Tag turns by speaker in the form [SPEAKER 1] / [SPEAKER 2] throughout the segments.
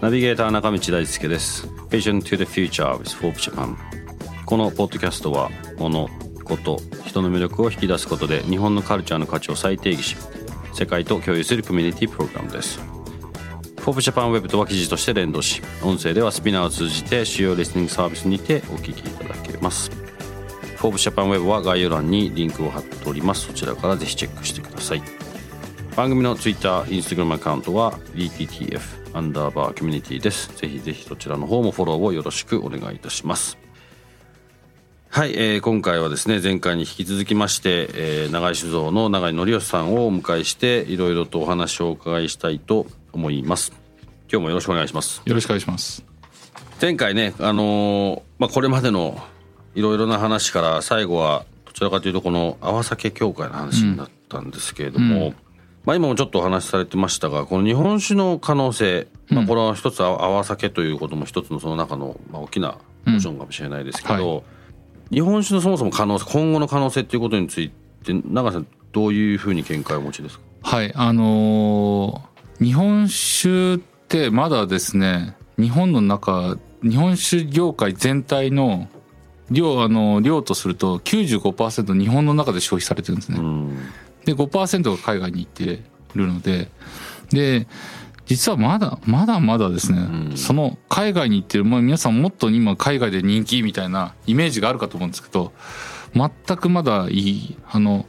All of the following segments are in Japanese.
[SPEAKER 1] ナビゲーター中道大輔です。Vision to the Future with Forbes Japan このポッドキャストはもの・こと・人の魅力を引き出すことで日本のカルチャーの価値を再定義し世界と共有するコミュニティプログラムです。 Forbes JAPANウェブとは記事として連動し音声ではスピナーを通じて主要リスニングサービスにてお聞きいただけます。 Forbes JAPANウェブは概要欄にリンクを貼っております。そちらからぜひチェックしてください。番組の Twitter、Instagram アカウントは DTTF アンダーバーコミュニティです。ぜひぜひそちらの方もフォローをよろしくお願いいたします。はい、えー、今回はですね、前回に引き続きまして、えー、長井酒造の長井則義さんをお迎えして、いろいろとお話をお伺いしたいと思います。今日もよろしくお願いします。
[SPEAKER 2] よろしくお願いします。
[SPEAKER 1] 前回ね、あのー、まあ、これまでのいろいろな話から、最後は、どちらかというと、この泡酒協会の話になったんですけれども、うんうんまあ、今もちょっとお話しされてましたがこの日本酒の可能性、まあ、これは一つ泡酒ということも一つのその中のまあ大きなポジションかもしれないですけど、うんはい、日本酒のそもそも可能性今後の可能性っていうことについて永瀬さんどういうふうに見解をお持ちですか？
[SPEAKER 2] はいあのー、日本酒ってまだですね日本の中日本酒業界全体の量あの量とすると95%日本の中で消費されてるんですね。うんで5%が海外に行ってるのでで実はまだまだまだですね、うん、その海外に行ってる、まあ、皆さんもっと今海外で人気みたいなイメージがあるかと思うんですけど全くまだいいあの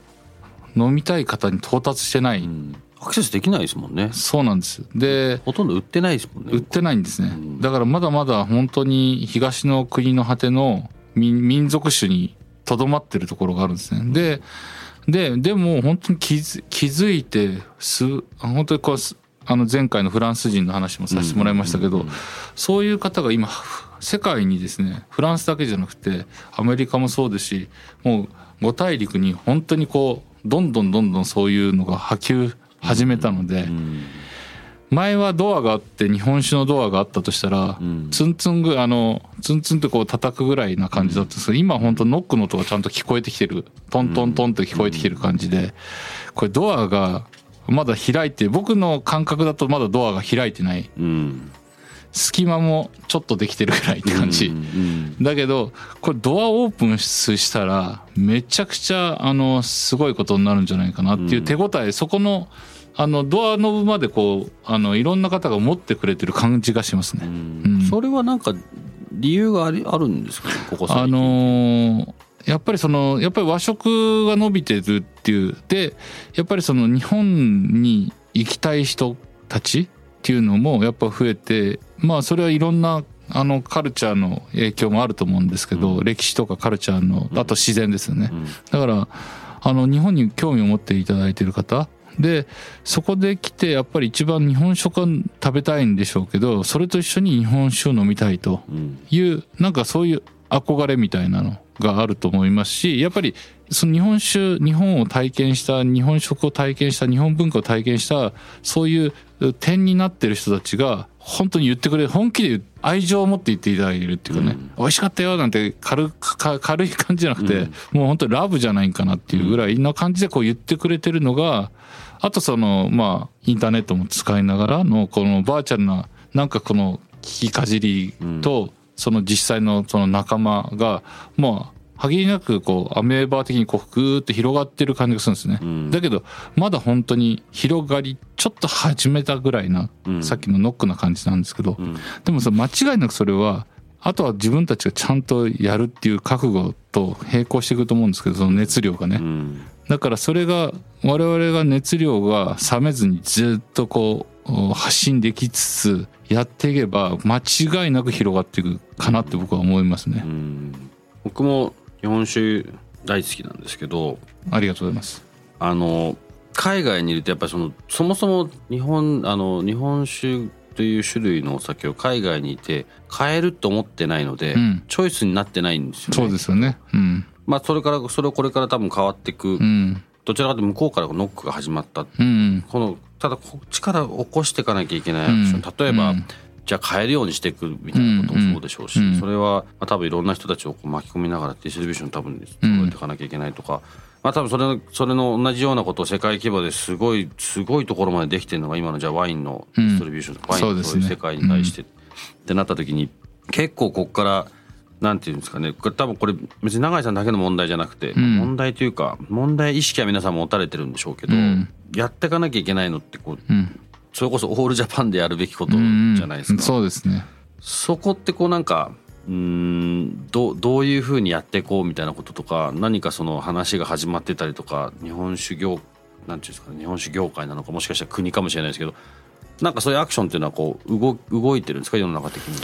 [SPEAKER 2] 飲みたい方に到達してない、うん、
[SPEAKER 1] アクセスできないですもんね。
[SPEAKER 2] そうなんです。で
[SPEAKER 1] ほとんど売ってないですもんね。
[SPEAKER 2] 売ってないんですね、うん、だからまだまだ本当に東の国の果ての民族種にとどまってるところがあるんですね。でで、でも本当に気づいて、す、本当にこう、あの前回のフランス人の話もさせてもらいましたけど、そういう方が今、世界にですね、フランスだけじゃなくて、アメリカもそうですし、もう五大陸に本当にこう、どんどんどんどんそういうのが波及始めたので、前はドアがあって日本酒のドアがあったとしたら、うん、ツンツンぐあのツンツンってこう叩くぐらいな感じだったんですけど、今本当ノックの音がちゃんと聞こえてきてる。トントントンって聞こえてきてる感じで、これドアがまだ開いて僕の感覚だとまだドアが開いてない、うん、隙間もちょっとできてるぐらいって感じ、だけどこれドアオープンしたらめちゃくちゃあのすごいことになるんじゃないかなっていう手応え。そこのあのドアノブまでこうあのいろんな方が持ってくれてる感じがしますね。
[SPEAKER 1] うん、それはなんか理由がありあるんですか、ね、ここ
[SPEAKER 2] あのー、やっぱりそのやっぱり和食が伸びてるっていうでやっぱりその日本に行きたい人たちっていうのもやっぱ増えてまあそれはいろんなあのカルチャーの影響もあると思うんですけど、うん、歴史とかカルチャーのあと自然ですよね、うん、だからあの日本に興味を持っていただいている方でそこで来てやっぱり一番日本食が食べたいんでしょうけどそれと一緒に日本酒を飲みたいという、うん、なんかそういう憧れみたいなのがあると思いますしやっぱりその日本酒日本を体験した日本食を体験した日本文化を体験したそういう点になってる人たちが本当に言ってくれる本気で愛情を持って言っていただけるっていうかね、うん、美味しかったよなんて軽軽い感じじゃなくて、うん、もう本当にラブじゃないかなっていうぐらいな感じでこう言ってくれてるのがあとその、まあ、インターネットも使いながらの、このバーチャルな、なんかこの聞きかじりと、その実際のその仲間が、まあ、限りなくこうアメーバー的にこうグーって広がってる感じがするんですね、うん、だけどまだ本当に広がりちょっと始めたぐらいな、うん、さっきのノックな感じなんですけど、うん、でもそ間違いなくそれはあとは自分たちがちゃんとやるっていう覚悟と並行していくと思うんですけどその熱量がね、だからそれが我々が熱量が冷めずにずっとこう発信できつつやっていけば間違いなく広がっていくかなって僕は思いますね。
[SPEAKER 1] 僕も日本酒大好きなんですけど
[SPEAKER 2] ありがとうございます。
[SPEAKER 1] あの海外にいるとやっぱりそのそもそも日本あの日本酒という種類のお酒を海外にいて買えると思ってないので、
[SPEAKER 2] うん
[SPEAKER 1] チョイスになってないんですよね。
[SPEAKER 2] そうですよねうん
[SPEAKER 1] まあそれからそれをこれから多分変わっていく、
[SPEAKER 2] うん。
[SPEAKER 1] どちらかというと向こうからノックが始まった。
[SPEAKER 2] うん。
[SPEAKER 1] このただこっちから起こしていかなきゃいけない
[SPEAKER 2] うん。
[SPEAKER 1] 例えば、
[SPEAKER 2] うん。
[SPEAKER 1] じゃあ買えるようにしていくみたいなこともそうでしょうし、
[SPEAKER 2] うん。うん。
[SPEAKER 1] それは、まあ、多分いろんな人たちをこう巻き込みながらディストリビューション多分揃えていかなきゃいけないとか、まあ多分それのそれの同じようなことを世界規模ですごいすごいところまでできてるのが今のじゃあワインのディストリビューション、ワインの
[SPEAKER 2] そう
[SPEAKER 1] いう世界に対して、ってなった時に結構ここからなんていうんですかね。これ多分これ別に永井さんだけの問題じゃなくて、
[SPEAKER 2] ん。
[SPEAKER 1] 問題というか問題意識は皆さん持たれてるんでしょうけど、
[SPEAKER 2] うん。
[SPEAKER 1] やっていかなきゃいけないのってこう
[SPEAKER 2] うん。
[SPEAKER 1] それこそオールジャパンでやるべきことじ
[SPEAKER 2] うん。
[SPEAKER 1] ゃないですか。
[SPEAKER 2] そうですね。
[SPEAKER 1] そこってこうなんかうーんどうどういうふうにやっていこうみたいなこととか何かその話が始まってたりとか日本酒業なんていうんですかね日本酒業界なのかもしかしたら国かもしれないですけどなんかそういうアクションっていうのはこう動動いてるんですか？世の中的に。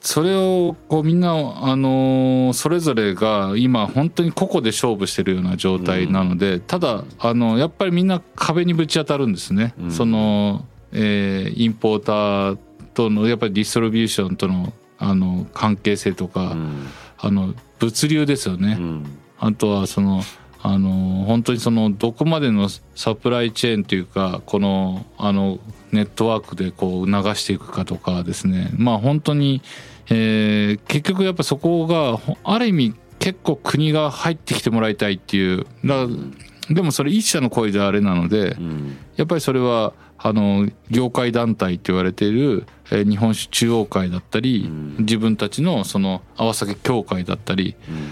[SPEAKER 2] それをこうみんな、あのーそれぞれが今本当に個々で勝負してるような状態なので、ただあのやっぱりみんな壁にぶち当たるんですね。
[SPEAKER 1] うん。
[SPEAKER 2] その、えーインポーターとのやっぱりディストリビューションとのあの関係性とか、
[SPEAKER 1] うん。
[SPEAKER 2] あの物流ですよね。
[SPEAKER 1] うん。
[SPEAKER 2] あとはそのあの本当にそのどこまでのサプライチェーンというかこのあのネットワークでこう促していくかとかですね。まあ本当に、えー結局やっぱそこがほある意味結構国が入ってきてもらいたいっていう。だでもそれ一社の声であれなので
[SPEAKER 1] うん。
[SPEAKER 2] やっぱりそれはあの業界団体って言われている、えー日本酒中央会だったり、
[SPEAKER 1] うん。
[SPEAKER 2] 自分たちのその合酒協会だったり。
[SPEAKER 1] うん。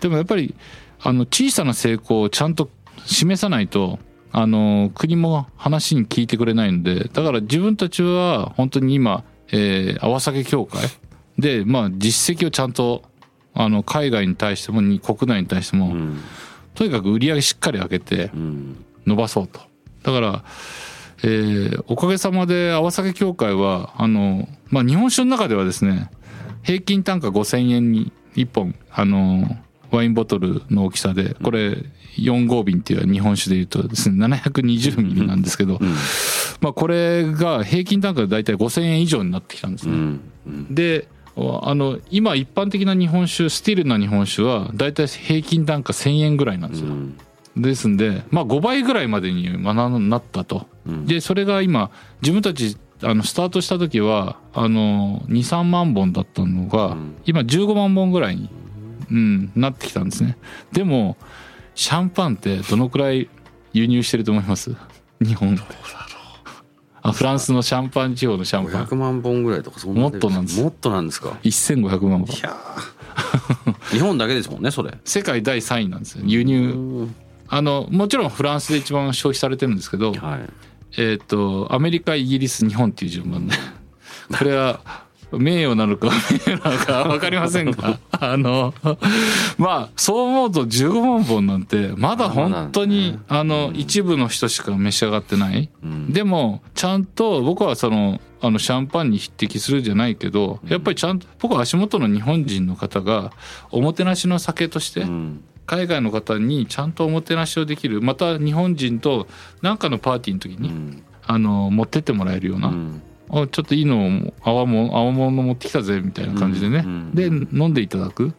[SPEAKER 2] でもやっぱりあの小さな成功をちゃんと示さないとあの国も話に聞いてくれないのでだから自分たちは本当に今、えー、泡酒協会で、まあ、実績をちゃんとあの海外に対してもに国内に対しても、
[SPEAKER 1] うん。
[SPEAKER 2] とにかく売り上げしっかり上げて
[SPEAKER 1] うん。
[SPEAKER 2] 伸ばそうと。だからえーおかげさまで泡酒協会はあの、まあ、日本酒の中ではですね平均単価5,000円に1本あのワインボトルの大きさでこれ4合瓶っていう日本酒でいうとですね720ミリなんですけど、
[SPEAKER 1] うん。
[SPEAKER 2] まあ、これが平均単価で大体5,000円以上になってきたんですね。であの今一般的な日本酒スティールな日本酒は大体平均単価1,000円ぐらいなんですよ。
[SPEAKER 1] うん。
[SPEAKER 2] ですんで、まあ、5倍ぐらいまでになったと。
[SPEAKER 1] うん。
[SPEAKER 2] でそれが今自分たちあのスタートした時はあの23万本だったのが、
[SPEAKER 1] うん。
[SPEAKER 2] 今15万本ぐらいに、うん、なってきたんですね。でもシャンパンってどのくらい輸入してると思います？日本あフランスのシャンパン地方のシャンパン。
[SPEAKER 1] 500万本ぐらいとかそんな
[SPEAKER 2] もっとなんです。
[SPEAKER 1] もっとなんですか
[SPEAKER 2] ？1500万本。
[SPEAKER 1] いやー。日本だけですもんねそれ。
[SPEAKER 2] 世界第3位なんですよ。輸入。
[SPEAKER 1] うん。
[SPEAKER 2] あのもちろんフランスで一番消費されてるんですけど、
[SPEAKER 1] はい。
[SPEAKER 2] えっ、とアメリカイギリス日本っていう順番で。これは名誉なのか名誉なのか分かりませんが あのまあそう思うと15万本なんてまだ本当に、あの一部の人しか召し上がってない、
[SPEAKER 1] うん。
[SPEAKER 2] でもちゃんと僕はそのあのシャンパンに匹敵するじゃないけどやっぱりちゃんと僕は足元の日本人の方がおもてなしの酒として、
[SPEAKER 1] うん。
[SPEAKER 2] 海外の方にちゃんとおもてなしをできる。また日本人と何かのパーティーの時に、
[SPEAKER 1] うん。
[SPEAKER 2] あの持ってってもらえるような、
[SPEAKER 1] うん
[SPEAKER 2] あちょっといいのを泡も青物持ってきたぜみたいな感じでね、
[SPEAKER 1] うん
[SPEAKER 2] で飲んでいただく。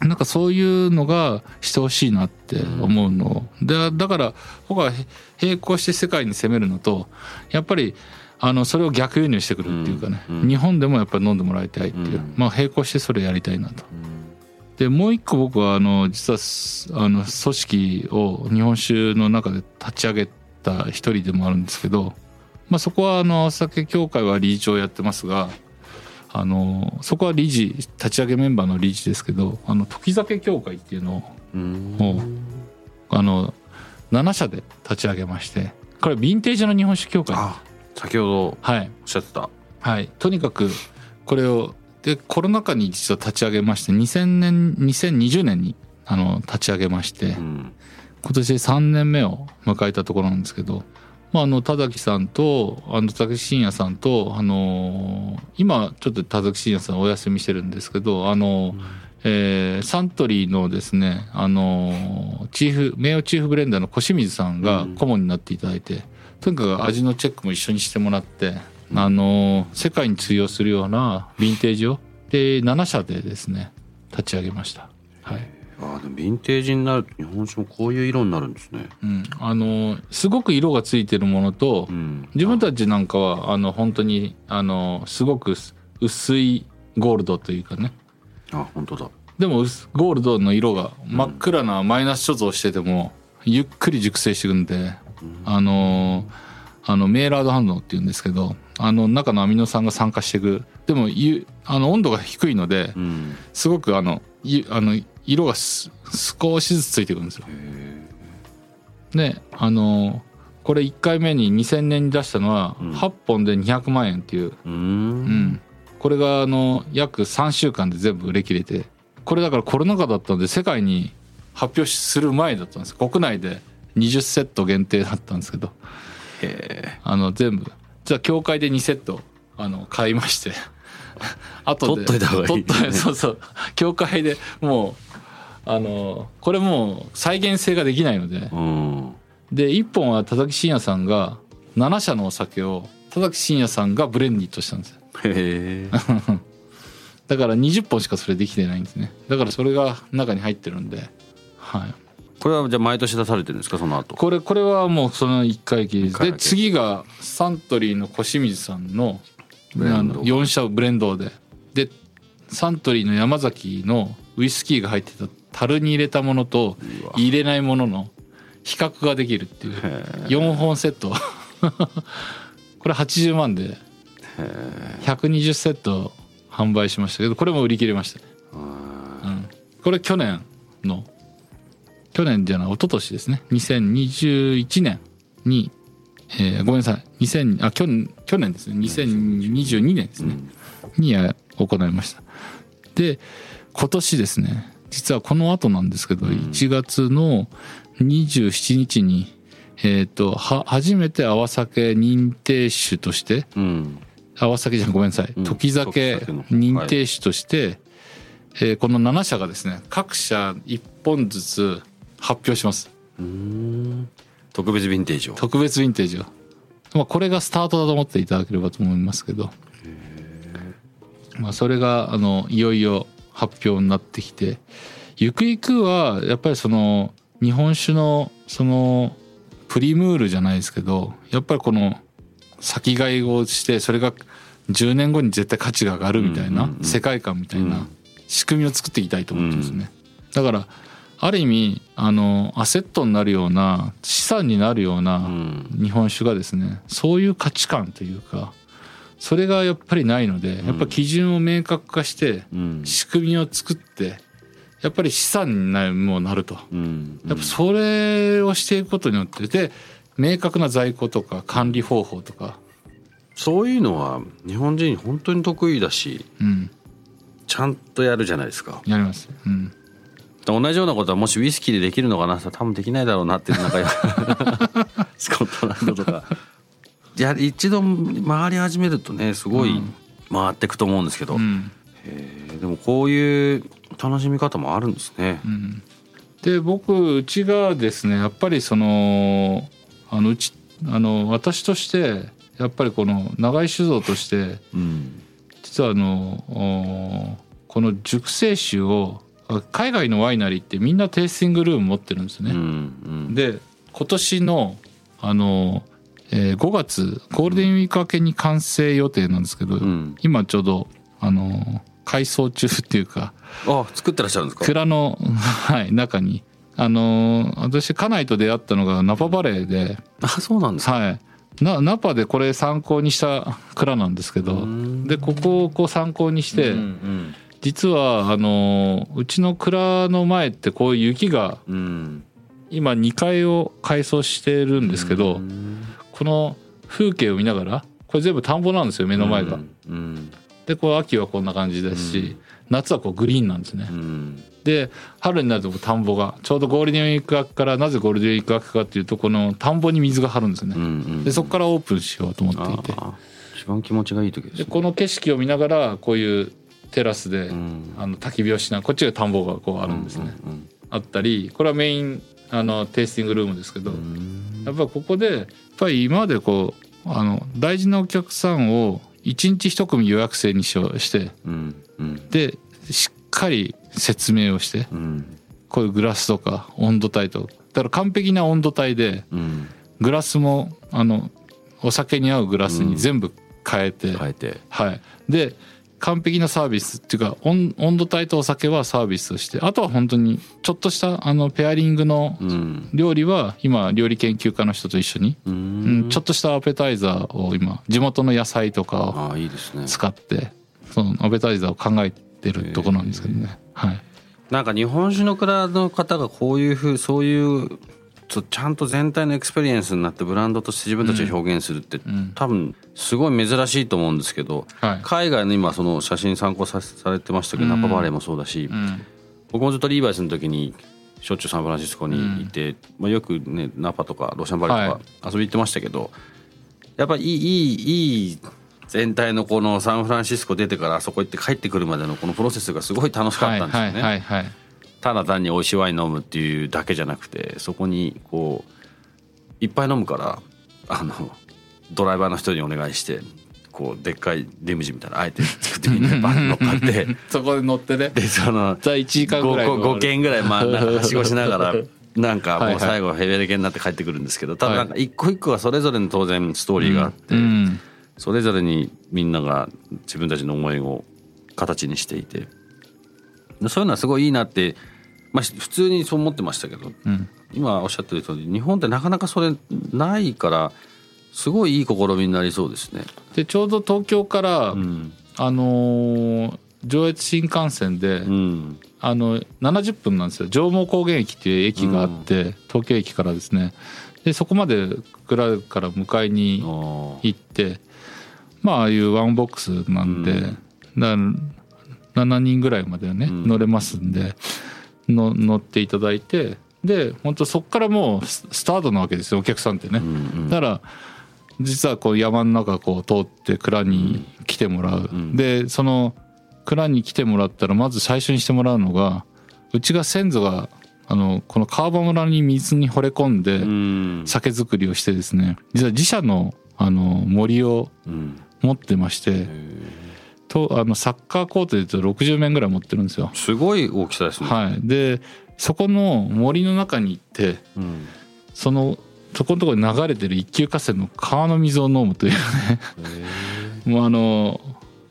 [SPEAKER 2] なんかそういうのがしてほしいなって思うの、でだから僕はへ並行して世界に攻めるのとやっぱりあのそれを逆輸入してくるっていうかね、日本でもやっぱり飲んでもらいたいっていう、
[SPEAKER 1] うん。
[SPEAKER 2] まあ並行してそれやりたいなと。
[SPEAKER 1] うん。
[SPEAKER 2] でもう一個僕はあの実はすあの組織を日本酒の中で立ち上げた一人でもあるんですけど、まあ、そこはあのお酒協会は理事長をやってますがあのそこは理事立ち上げメンバーの理事ですけどあの時酒協会っていうのをあの7社で立ち上げましてこれヴィンテージの日本酒協会。
[SPEAKER 1] あ先ほどおっ
[SPEAKER 2] はい
[SPEAKER 1] しゃってた。
[SPEAKER 2] はい、とにかくこれをでコロナ禍に実は立ち上げまして2000年2020年にあの立ち上げまして
[SPEAKER 1] うん。
[SPEAKER 2] 今年で3年目を迎えたところなんですけど、まあ、あの田崎さんとあの田崎真也さんとあの今ちょっと田崎真也さんお休みしてるんですけどあのえーサントリーのですねあのーチーフ名誉チーフブレンダーの小清水さんが顧問になっていただいて、とにかく味のチェックも一緒にしてもらって、あのー世界に通用するようなヴィンテージをで7社でですね立ち上げました。はい
[SPEAKER 1] ああでもヴィンテージになると日本酒もこういう色になるんですね。
[SPEAKER 2] うん、あのーすごく色がついてるものと、
[SPEAKER 1] うん。
[SPEAKER 2] 自分たちなんかはあの本当にあのすごく薄いゴールドというかね。
[SPEAKER 1] あ本当だ。
[SPEAKER 2] でも薄ゴールドの色が真っ暗なマイナス貯蔵しててもゆっくり熟成していくんで、あのあのメーラード反応っていうんですけどあの中のアミノ酸が酸化していく。でもゆあの温度が低いので
[SPEAKER 1] うん。
[SPEAKER 2] すごくあのゆあの色がす少しずつついてくるんですよ。であのこれ1回目に2000年に出したのは
[SPEAKER 1] うん。
[SPEAKER 2] 8本で200万円っていう、
[SPEAKER 1] うー
[SPEAKER 2] うん。んこれがあの約3週間で全部売り切れてこれだからコロナ禍だったので世界に発表する前だったんです。国内で20セット限定だったんですけど。
[SPEAKER 1] へ
[SPEAKER 2] あの全部。じゃあ協会で2セットあの買いまして。後で。
[SPEAKER 1] 取っといた方がいい。
[SPEAKER 2] 取っといそうそう。協会でもうあのこれもう再現性ができないので。
[SPEAKER 1] えうん。
[SPEAKER 2] で1本は田崎真也さんが7社のお酒を田崎真也さんがブレンディとしたんですよ。
[SPEAKER 1] へえ。
[SPEAKER 2] だから20本しかそれできてないんですね。だからそれが中に入ってるんで。はい。
[SPEAKER 1] これはじゃあ毎年出されてるんですか？その後。
[SPEAKER 2] これこれはもうその1回きりで次がサントリーの小清水さんの4社ブレンドで。でサントリーの山崎のウイスキーが入ってた樽に入れたものと入れないものの比較ができるっていう4本セット。これ80万で120セット販売しましたけどこれも売り切れましたね、うん、これ去年の去年じゃない一昨年ですね。2021年に、えーごめんなさい。2000あ去年去年ですね。2022年ですね、にや行いました。で今年ですね実はこの後なんですけど、1月の27日にえっ、とは初めて泡酒認定酒として
[SPEAKER 1] うん。
[SPEAKER 2] 泡酒じゃんごめんなさい、
[SPEAKER 1] うん。
[SPEAKER 2] 時酒認定酒として、えーこの7社がですね各社1本ずつ発表します。
[SPEAKER 1] うん。特別ヴィンテージを。
[SPEAKER 2] 特別ヴィンテージを、まあ、これがスタートだと思っていただければと思いますけど、まあ、それがあのいよいよ発表になってきてゆくゆくはやっぱりその日本酒のそのプリムールじゃないですけどやっぱりこの先買いをしてそれが10年後に絶対価値が上がるみたいな世界観みたいな
[SPEAKER 1] うん。
[SPEAKER 2] 仕組みを作っていきたいと思ってますね。だからある意味あのアセットになるような資産になるよう
[SPEAKER 1] う
[SPEAKER 2] なん。日本酒がですねそういう価値観というかそれがやっぱりないのでやっぱ基準を明確化して
[SPEAKER 1] うん。
[SPEAKER 2] 仕組みを作ってやっぱり資産になるもうなると。
[SPEAKER 1] うん。
[SPEAKER 2] やっぱそれをしていくことによってで明確な在庫とか管理方法とか、
[SPEAKER 1] そういうのは日本人本当に得意だし
[SPEAKER 2] うん、
[SPEAKER 1] ちゃんとやるじゃないですか。
[SPEAKER 2] やります。うん。
[SPEAKER 1] 同じようなことはもしウイスキーでできるのかな多分できないだろうなってなんか スコットランドとか。いや一度回り始めるとねすごい回っていくと思うんですけど、
[SPEAKER 2] うん。
[SPEAKER 1] でもこういう楽しみ方もあるんですね。
[SPEAKER 2] うん。で僕うちがですねやっぱりそのあのうちあの私としてやっぱりこの長井酒造として
[SPEAKER 1] うん。
[SPEAKER 2] 実はあのおこの熟成酒をあ海外のワイナリーってみんなテイスティングルーム持ってるんです
[SPEAKER 1] うんう
[SPEAKER 2] ね。
[SPEAKER 1] ん。
[SPEAKER 2] で今年のあの、えー5月ゴールデンウィーク明けに完成予定なんですけど、
[SPEAKER 1] うん。
[SPEAKER 2] 今ちょうどあの改装中っていうか
[SPEAKER 1] あ作ってらっしゃるんですか？
[SPEAKER 2] 蔵の、はい、中に。あの私家内と出会ったのがナパバレーで、
[SPEAKER 1] あそうなんですか。
[SPEAKER 2] はい、なナパでこれ参考にした蔵なんですけど
[SPEAKER 1] うん。
[SPEAKER 2] でここをこう参考にして、
[SPEAKER 1] うん
[SPEAKER 2] 実はあのうちの蔵の前ってこういう雪が
[SPEAKER 1] うん。うん
[SPEAKER 2] 今2階を改装してるんですけど、
[SPEAKER 1] うん
[SPEAKER 2] この風景を見ながらこれ全部田んぼなんですよ目の前が。
[SPEAKER 1] うん
[SPEAKER 2] でこう秋はこんな感じですし、夏はこうグリーンなんですね。
[SPEAKER 1] う。ん。
[SPEAKER 2] で春になると田んぼがちょうどゴールデンウィーク明けからなぜゴールデンウィーク明けかっていうとこの田んぼに水が張るんですね。
[SPEAKER 1] うんうん
[SPEAKER 2] でそこからオープンしようと思っていて。
[SPEAKER 1] 一番気持ちがいい時ですね。
[SPEAKER 2] でこの景色を見ながらこういうテラスで、
[SPEAKER 1] うん。
[SPEAKER 2] あの焚き火をしなこっちが田んぼがこうあるんですね、
[SPEAKER 1] うん。
[SPEAKER 2] あったりこれはメインあのテイスティングルームですけど、
[SPEAKER 1] うん。
[SPEAKER 2] やっぱここでやっぱり今までこうあの大事なお客さんを一日一組予約制にしようして
[SPEAKER 1] うんうん。
[SPEAKER 2] でしっかり説明をして
[SPEAKER 1] うん。
[SPEAKER 2] こういうグラスとか温度帯とだから完璧な温度帯で
[SPEAKER 1] うん。
[SPEAKER 2] グラスもあのお酒に合うグラスに全部変えて、
[SPEAKER 1] 変えて。
[SPEAKER 2] はい。で完璧なサービスっていうか温温度帯とお酒はサービスとして。あとは本当にちょっとしたあのペアリングの
[SPEAKER 1] うん
[SPEAKER 2] 料理は今料理研究家の人と一緒に、
[SPEAKER 1] う
[SPEAKER 2] うん
[SPEAKER 1] ん
[SPEAKER 2] ちょっとしたアペタイザーを今地元の野菜とかを使ってその appetizer を考えてるところなんですけどね。はい。
[SPEAKER 1] なんか日本酒の蔵の方がこういうふうそういうちょちゃんと全体の experience になってブランドとして自分たちを表現するって、
[SPEAKER 2] ん。
[SPEAKER 1] 多分すごい珍しいと思うんですけど、
[SPEAKER 2] はい。
[SPEAKER 1] 海外の今その写真参考さされてましたけど、
[SPEAKER 2] うん。
[SPEAKER 1] ナパバレーもそうだし、
[SPEAKER 2] うん。
[SPEAKER 1] 僕もずっとリーバイスの時にしょっちゅうサンフランシスコにいて、まあ、よくねナパとかロシアンバレーとか遊びに行ってましたけど、やっぱりいいいいいい全体のこのサンフランシスコ出てからあそこ行って帰ってくるまでのこのプロセスがすごい楽しかったんですよね。ただ単に美味しいワイン飲むっていうだけじゃなくてそこにこういっぱい飲むからあのドライバーの人にお願いしてこうでっかいリムジンみたいなのあえて作ってみんなでバン乗っかって
[SPEAKER 2] そこで乗ってね。
[SPEAKER 1] でその
[SPEAKER 2] じゃあ1時間ぐらい
[SPEAKER 1] 5, 5軒ぐらいまあなんかはしごしながらなんかもう最後ヘベレケになって帰ってくるんですけどただなんか一個一個はそれぞれの当然ストーリーがあって、
[SPEAKER 2] うん。
[SPEAKER 1] それぞれにみんなが自分たちの思いを形にしていてそういうのはすごいいいなって、まあ、普通にそう思ってましたけど
[SPEAKER 2] うん。
[SPEAKER 1] 今おっしゃってる通り日本ってなかなかそれないからすごいいい試みになりそうですね。
[SPEAKER 2] でちょうど東京から、
[SPEAKER 1] うん。
[SPEAKER 2] あのー上越新幹線で、
[SPEAKER 1] うん。
[SPEAKER 2] あの70分なんですよ。上毛高原駅っていう駅があって、東京駅からですね。でそこまで蔵から迎えに
[SPEAKER 1] あ
[SPEAKER 2] 行ってまあああいうワンボックスなんで、
[SPEAKER 1] うん。
[SPEAKER 2] だ7人ぐらいまではね、
[SPEAKER 1] うん。
[SPEAKER 2] 乗れますんでの乗っていただいてで本当そこからもうススタートなわけですよお客さんってね。
[SPEAKER 1] ーうんうん。
[SPEAKER 2] だから実はこう山の中こう通って蔵に来てもらう、
[SPEAKER 1] ん。
[SPEAKER 2] でその蔵に来てもらったらまず最初にしてもらうのがうちが先祖があのこの川場村に水に惚れ込んで
[SPEAKER 1] うん。
[SPEAKER 2] 酒造りをしてですね実は自社のあの森を
[SPEAKER 1] うん。
[SPEAKER 2] 持ってましてとあのサッカーコートで言うと60面ぐらい持ってるんですよ。
[SPEAKER 1] すごい大きさですね。
[SPEAKER 2] はい、でそこの森の中に行って
[SPEAKER 1] うん
[SPEAKER 2] そのそこのところに流れてる一級河川の川の水を飲むというねもうあの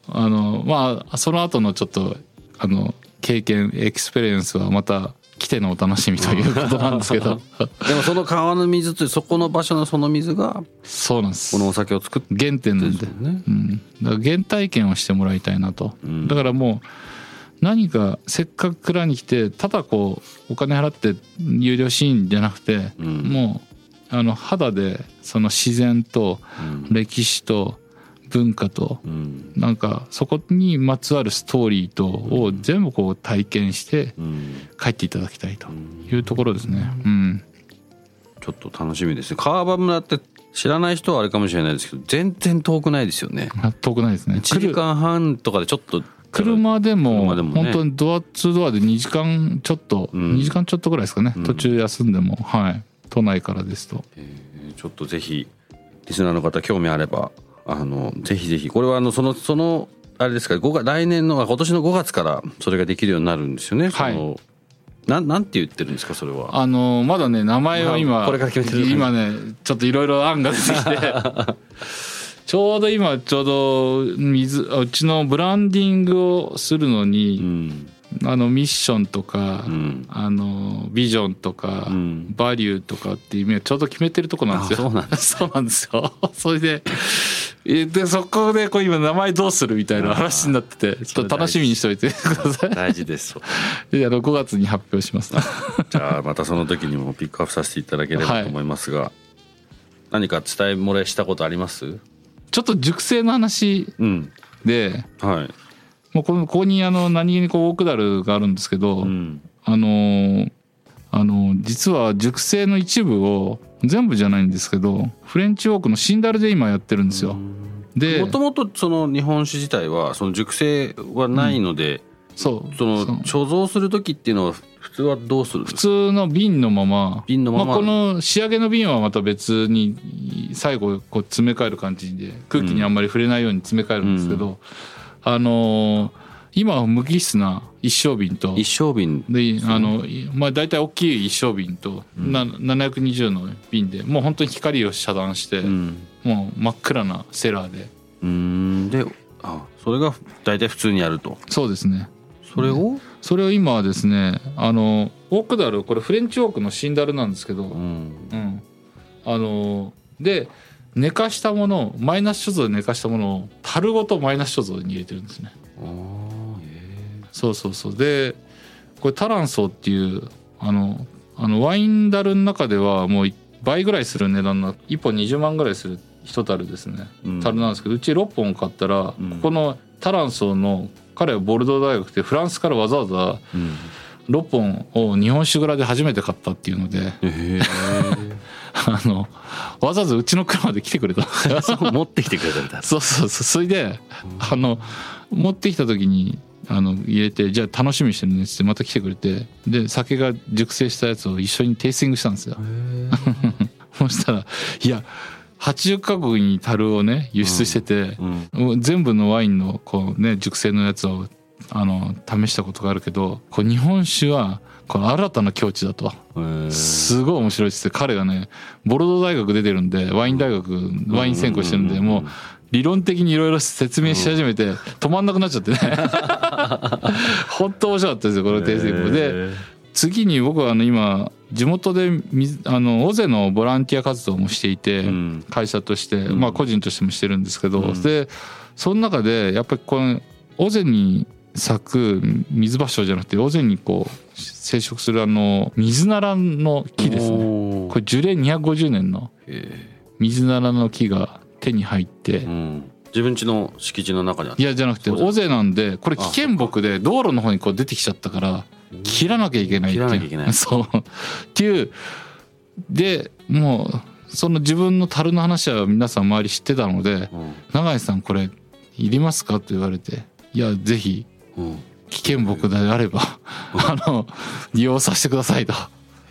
[SPEAKER 2] あのまあその後のちょっとあの経験 experience はまた来てのお楽しみということなんですけど。
[SPEAKER 1] でもその川の水というそこの場所のその水が
[SPEAKER 2] そうなんです。
[SPEAKER 1] このお酒を作って。
[SPEAKER 2] 原点なんで、
[SPEAKER 1] ね。
[SPEAKER 2] うん、だから原体験をしてもらいたいなと、
[SPEAKER 1] うん。
[SPEAKER 2] だからもう何かせっかく蔵に来てただこうお金払って有料試飲じゃなくて、
[SPEAKER 1] うん。
[SPEAKER 2] もうあの肌でその自然と
[SPEAKER 1] うん。
[SPEAKER 2] 歴史と文化と
[SPEAKER 1] うん。
[SPEAKER 2] なんかそこにまつわるストーリーとを全部こう体験して
[SPEAKER 1] うん。
[SPEAKER 2] 帰っていただきたいというところですね。うん、
[SPEAKER 1] ちょっと楽しみですね。川場村って知らない人はあれかもしれないですけど全然遠くないですよね。
[SPEAKER 2] あ遠くないですね。
[SPEAKER 1] 1時間半とかでちょっと
[SPEAKER 2] 車でも本当にドアツードアで2時間ちょっと、
[SPEAKER 1] うん。
[SPEAKER 2] 2時間ちょっとぐらいですかね、
[SPEAKER 1] うん。
[SPEAKER 2] 途中休んでもはい。都内からですと。
[SPEAKER 1] えーちょっとぜひリスナーの方興味あればあのぜひぜひこれはあのそのそのあれですか5月来年のあ今年の5月からそれができるようになるんですよね。
[SPEAKER 2] はい
[SPEAKER 1] そのなんなんて言ってるんですかそれは。
[SPEAKER 2] あのまだね名前は今、
[SPEAKER 1] まあこれから決めてる
[SPEAKER 2] 今ねちょっといろいろ案が出てきて ちょうど今ちょうど水うちのブランディングをするの
[SPEAKER 1] う
[SPEAKER 2] に、
[SPEAKER 1] ん
[SPEAKER 2] あのミッションとか、
[SPEAKER 1] うん
[SPEAKER 2] あのビジョンとか、
[SPEAKER 1] うん
[SPEAKER 2] バリューとかっていう意味はちょうど決めてるとこなんですよ。
[SPEAKER 1] あそうなん
[SPEAKER 2] そうなんですよ。それでえでそこでこう今名前どうするみたいな話になっててちょっと楽しみにしておいてください。
[SPEAKER 1] 大事です。
[SPEAKER 2] で あの5月に発表します。
[SPEAKER 1] じゃあまたその時にもピックアップさせていただければと思いますが、何か伝え漏れしたことあります？
[SPEAKER 2] ちょっと熟成の話
[SPEAKER 1] うん
[SPEAKER 2] で
[SPEAKER 1] はい。
[SPEAKER 2] もうこのここにあの何気にこうオークダルがあるんですけど、
[SPEAKER 1] うん。
[SPEAKER 2] あのーあの実は熟成の一部を全部じゃないんですけどフレンチウォークのシンダルで今やってるんですよ。で
[SPEAKER 1] もともとその日本酒自体はその熟成はないので、
[SPEAKER 2] そう。
[SPEAKER 1] その
[SPEAKER 2] そう。
[SPEAKER 1] 貯蔵する時っていうのは普通はどうする？んです
[SPEAKER 2] 普
[SPEAKER 1] か
[SPEAKER 2] 通の瓶のまま。
[SPEAKER 1] 瓶のまま。
[SPEAKER 2] あ、この仕上げの瓶はまた別に最後こう詰め替える感じで空気にあんまり触れないように詰め替えるんですけど、あのー今は無機質な一升瓶と
[SPEAKER 1] 一升瓶。
[SPEAKER 2] であの、まあ、大体大きい一升瓶と、な720の瓶でもう本当に光を遮断して、
[SPEAKER 1] うん。
[SPEAKER 2] もう真っ暗なセラーで。
[SPEAKER 1] うーん。であそれが大体普通にやると。
[SPEAKER 2] そうですね。
[SPEAKER 1] それを、
[SPEAKER 2] それを今はですねあのオークダルこれフレンチオークのシンダルなんですけど、
[SPEAKER 1] うん。
[SPEAKER 2] うん、あので寝かしたものをマイナス貯蔵で寝かしたものを樽ごとマイナス貯蔵に入れてるんですね。そうそうそう。でこれタランソーっていうあのあのワインダルの中ではもう倍ぐらいする値段の1本20万ぐらいする一樽ですね。
[SPEAKER 1] うん。
[SPEAKER 2] 樽なんですけどうち6本買ったら、
[SPEAKER 1] うん。
[SPEAKER 2] ここのタランソーの彼はボルドー大学でフランスからわざわざ
[SPEAKER 1] えうん。
[SPEAKER 2] 6本を日本酒蔵で初めて買ったっていうので。
[SPEAKER 1] へえ
[SPEAKER 2] あのわざわざうちの車で来てくれた。
[SPEAKER 1] そう持ってきてくれたみたいな。
[SPEAKER 2] そうそうそう。それであの持ってきた時にあの入れてじゃあ楽しみにしてるねっつってまた来てくれて。で酒が熟成したやつを一緒にテイスティングしたんですよ。そしたらいや80カ国に樽をね輸出してて、
[SPEAKER 1] うん。
[SPEAKER 2] もう全部のワインのこうね熟成のやつをあの試したことがあるけどこう日本酒はこの新たな境地だと。すごい面白いっつって彼がねボルドー大学出てるんでワイン大学ワイン専攻してるんでもう理論的にいろいろ説明し始めて止まんなくなっちゃってね。本当面白かったですよこのテイスティングで
[SPEAKER 1] へ
[SPEAKER 2] 次に僕はあの今地元でみあの尾瀬のボランティア活動もしていて、会社として、
[SPEAKER 1] ん。
[SPEAKER 2] まあ個人としてもしてるんですけど、
[SPEAKER 1] うん。
[SPEAKER 2] でその中でやっぱりこの尾瀬に咲く水芭蕉じゃなくて尾瀬にこう生殖するあの水ならの木ですね。これ樹齢250年の
[SPEAKER 1] へ
[SPEAKER 2] 水ならの木が手に入って、
[SPEAKER 1] えうん。自分家の敷地の中にあっ
[SPEAKER 2] いやじゃなくて尾瀬なんでこれ危険木で道路の方にこう出てきちゃったから切らなきゃいけないっていう。
[SPEAKER 1] 切らなきゃいけない。
[SPEAKER 2] そう。っていう。でもうその自分の樽の話は皆さん周り知ってたので
[SPEAKER 1] うん「
[SPEAKER 2] 永井さんこれいりますか?」と言われて「いやぜひ。
[SPEAKER 1] うん
[SPEAKER 2] 危険木であればあの利用させてください」と。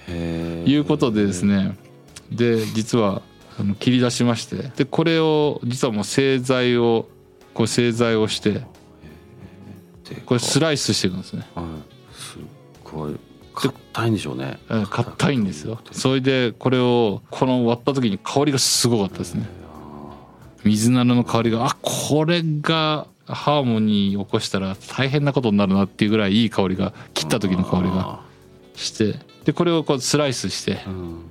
[SPEAKER 2] いうことでですね。で実は切り出しまして。でこれを実はもう製材をこう製材をしてこれスライスしていくんですね。
[SPEAKER 1] はい。すっごい。硬いんでしょうね。
[SPEAKER 2] えー硬いんですよ。それでこれをこの割った時に香りがすごかったですね。水菜の香りがあこれがハーモニー起こしたら大変なことになるなっていうぐらいいい香りが切った時の香りがしてでこれをこうスライスして
[SPEAKER 1] うん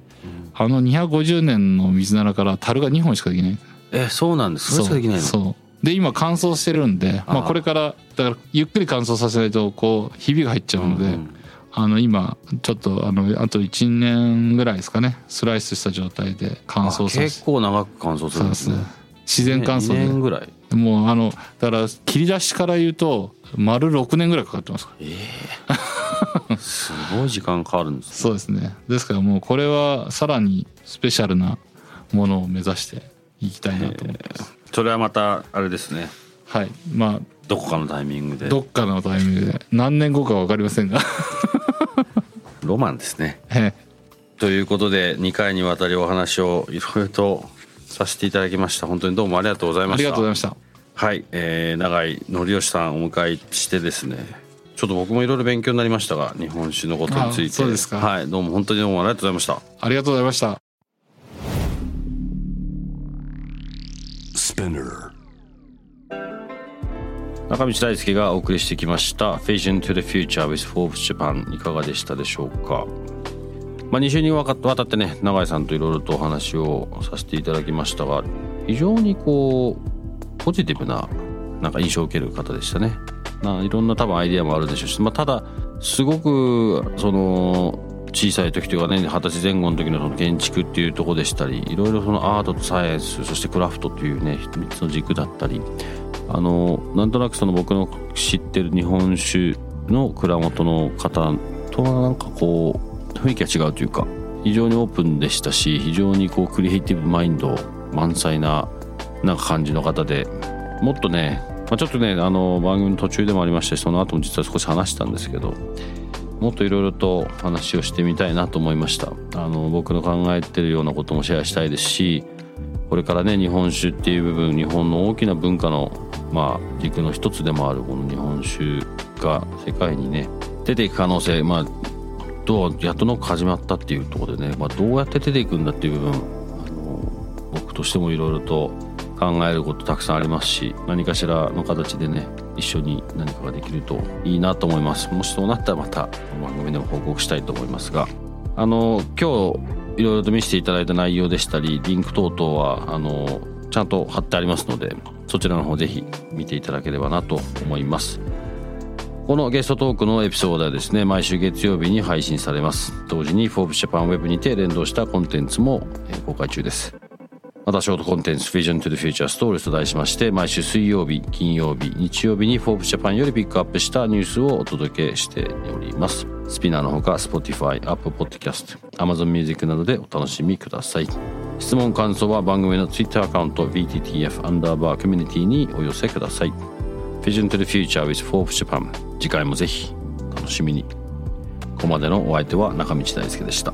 [SPEAKER 2] あの250年の水菜から樽が2本しかできない。
[SPEAKER 1] えそうなんです。それしかできないの？
[SPEAKER 2] そう。で今乾燥してるんでまあ、これからだからゆっくり乾燥させないとこうひびが入っちゃうので、
[SPEAKER 1] うん
[SPEAKER 2] あの今ちょっとあのあと1年ぐらいですかね。スライスした状態で乾燥
[SPEAKER 1] あ
[SPEAKER 2] させ
[SPEAKER 1] 結構長く乾燥するんですね
[SPEAKER 2] 自然乾燥
[SPEAKER 1] 2年
[SPEAKER 2] で
[SPEAKER 1] ぐらい。
[SPEAKER 2] もうあのだから切り出しから言うと丸6年ぐらいかかってますから。
[SPEAKER 1] ええ。すごい時間かかるんです
[SPEAKER 2] そうですね。ですからもうこれはさらにスペシャルなものを目指していきたいなと思ってます。
[SPEAKER 1] それはまたあれですね。
[SPEAKER 2] はい。ま
[SPEAKER 1] どこかのタイミングで。
[SPEAKER 2] あどっかのタイミングで。何年後か分かりませんが。
[SPEAKER 1] ロマンですね。
[SPEAKER 2] え
[SPEAKER 1] ということで2回にわたりお話をいろいろとさせていただきました。本当にどうもありがとうございました。
[SPEAKER 2] がとうございました。
[SPEAKER 1] はい、えー、永井則義さんをお迎えしてですねちょっと僕もいろいろ勉強になりましたが日本酒のことについて。
[SPEAKER 2] あそうですか。
[SPEAKER 1] はいどうも本当にどうもありがとうございました。
[SPEAKER 2] ありがとうございました。
[SPEAKER 3] Spinner.
[SPEAKER 1] 中道大輔がお送りしてきました「Vision to the Future with Forbes Japan」いかがでしたでしょうか、まあ、2週にわたってね永井さんといろいろとお話をさせていただきましたが非常にこうポジティブななんか印象を受ける方でしたね。まあ、いろんな多分アイディアもあるでしょうし、まあ、ただすごくその小さい時というかね二十歳前後の時のその建築っていうとこでしたりいろいろそのアートとサイエンスそしてクラフトというね3つの軸だったりあのなんとなくその僕の知ってる日本酒の蔵元の方とはなんかこう雰囲気が違うというか非常にオープンでしたし非常にこうクリエイティブマインド満載ななんか感じの方でもっとね、まあ、ちょっとねあの番組の途中でもありましたしその後も実は少し話したんですけどもっといろいろと話をしてみたいなと思いました。あの僕の考えてるようなこともシェアしたいですしこれからね日本酒っていう部分日本の大きな文化のまあ軸の一つでもあるこの日本酒が世界にね出ていく可能性まあどうやっとの始まったっていうところでね、まあ、どうやって出ていくんだっていう部分あの僕としてもいろいろと考えることたくさんありますし何かしらの形でね一緒に何かができるといいなと思います。もしそうなったらまたこの番組でも報告したいと思いますが。あの今日いろいろと見せていただいた内容でしたりリンク等々はあのちゃんと貼ってありますのでそちらの方ぜひ見ていただければなと思います。このゲストトークのエピソードはですね毎週月曜日に配信されます。同時に Forbes Japan Web にて連動したコンテンツも公開中です。またショートコンテンツ Vision to the Future Stories と題しまして毎週水曜日金曜日日曜日に Forbes Japan よりピックアップしたニュースをお届けしております。スピナーのほか Spotify、Apple Podcast、Amazon Music などでお楽しみください。質問感想は番組の Twitter アカウント VTTF アンダーバーコミュニティにお寄せください。Vision to the Future with Forbes Japan 次回もぜひ楽しみにここまでのお相手は中道大輔でした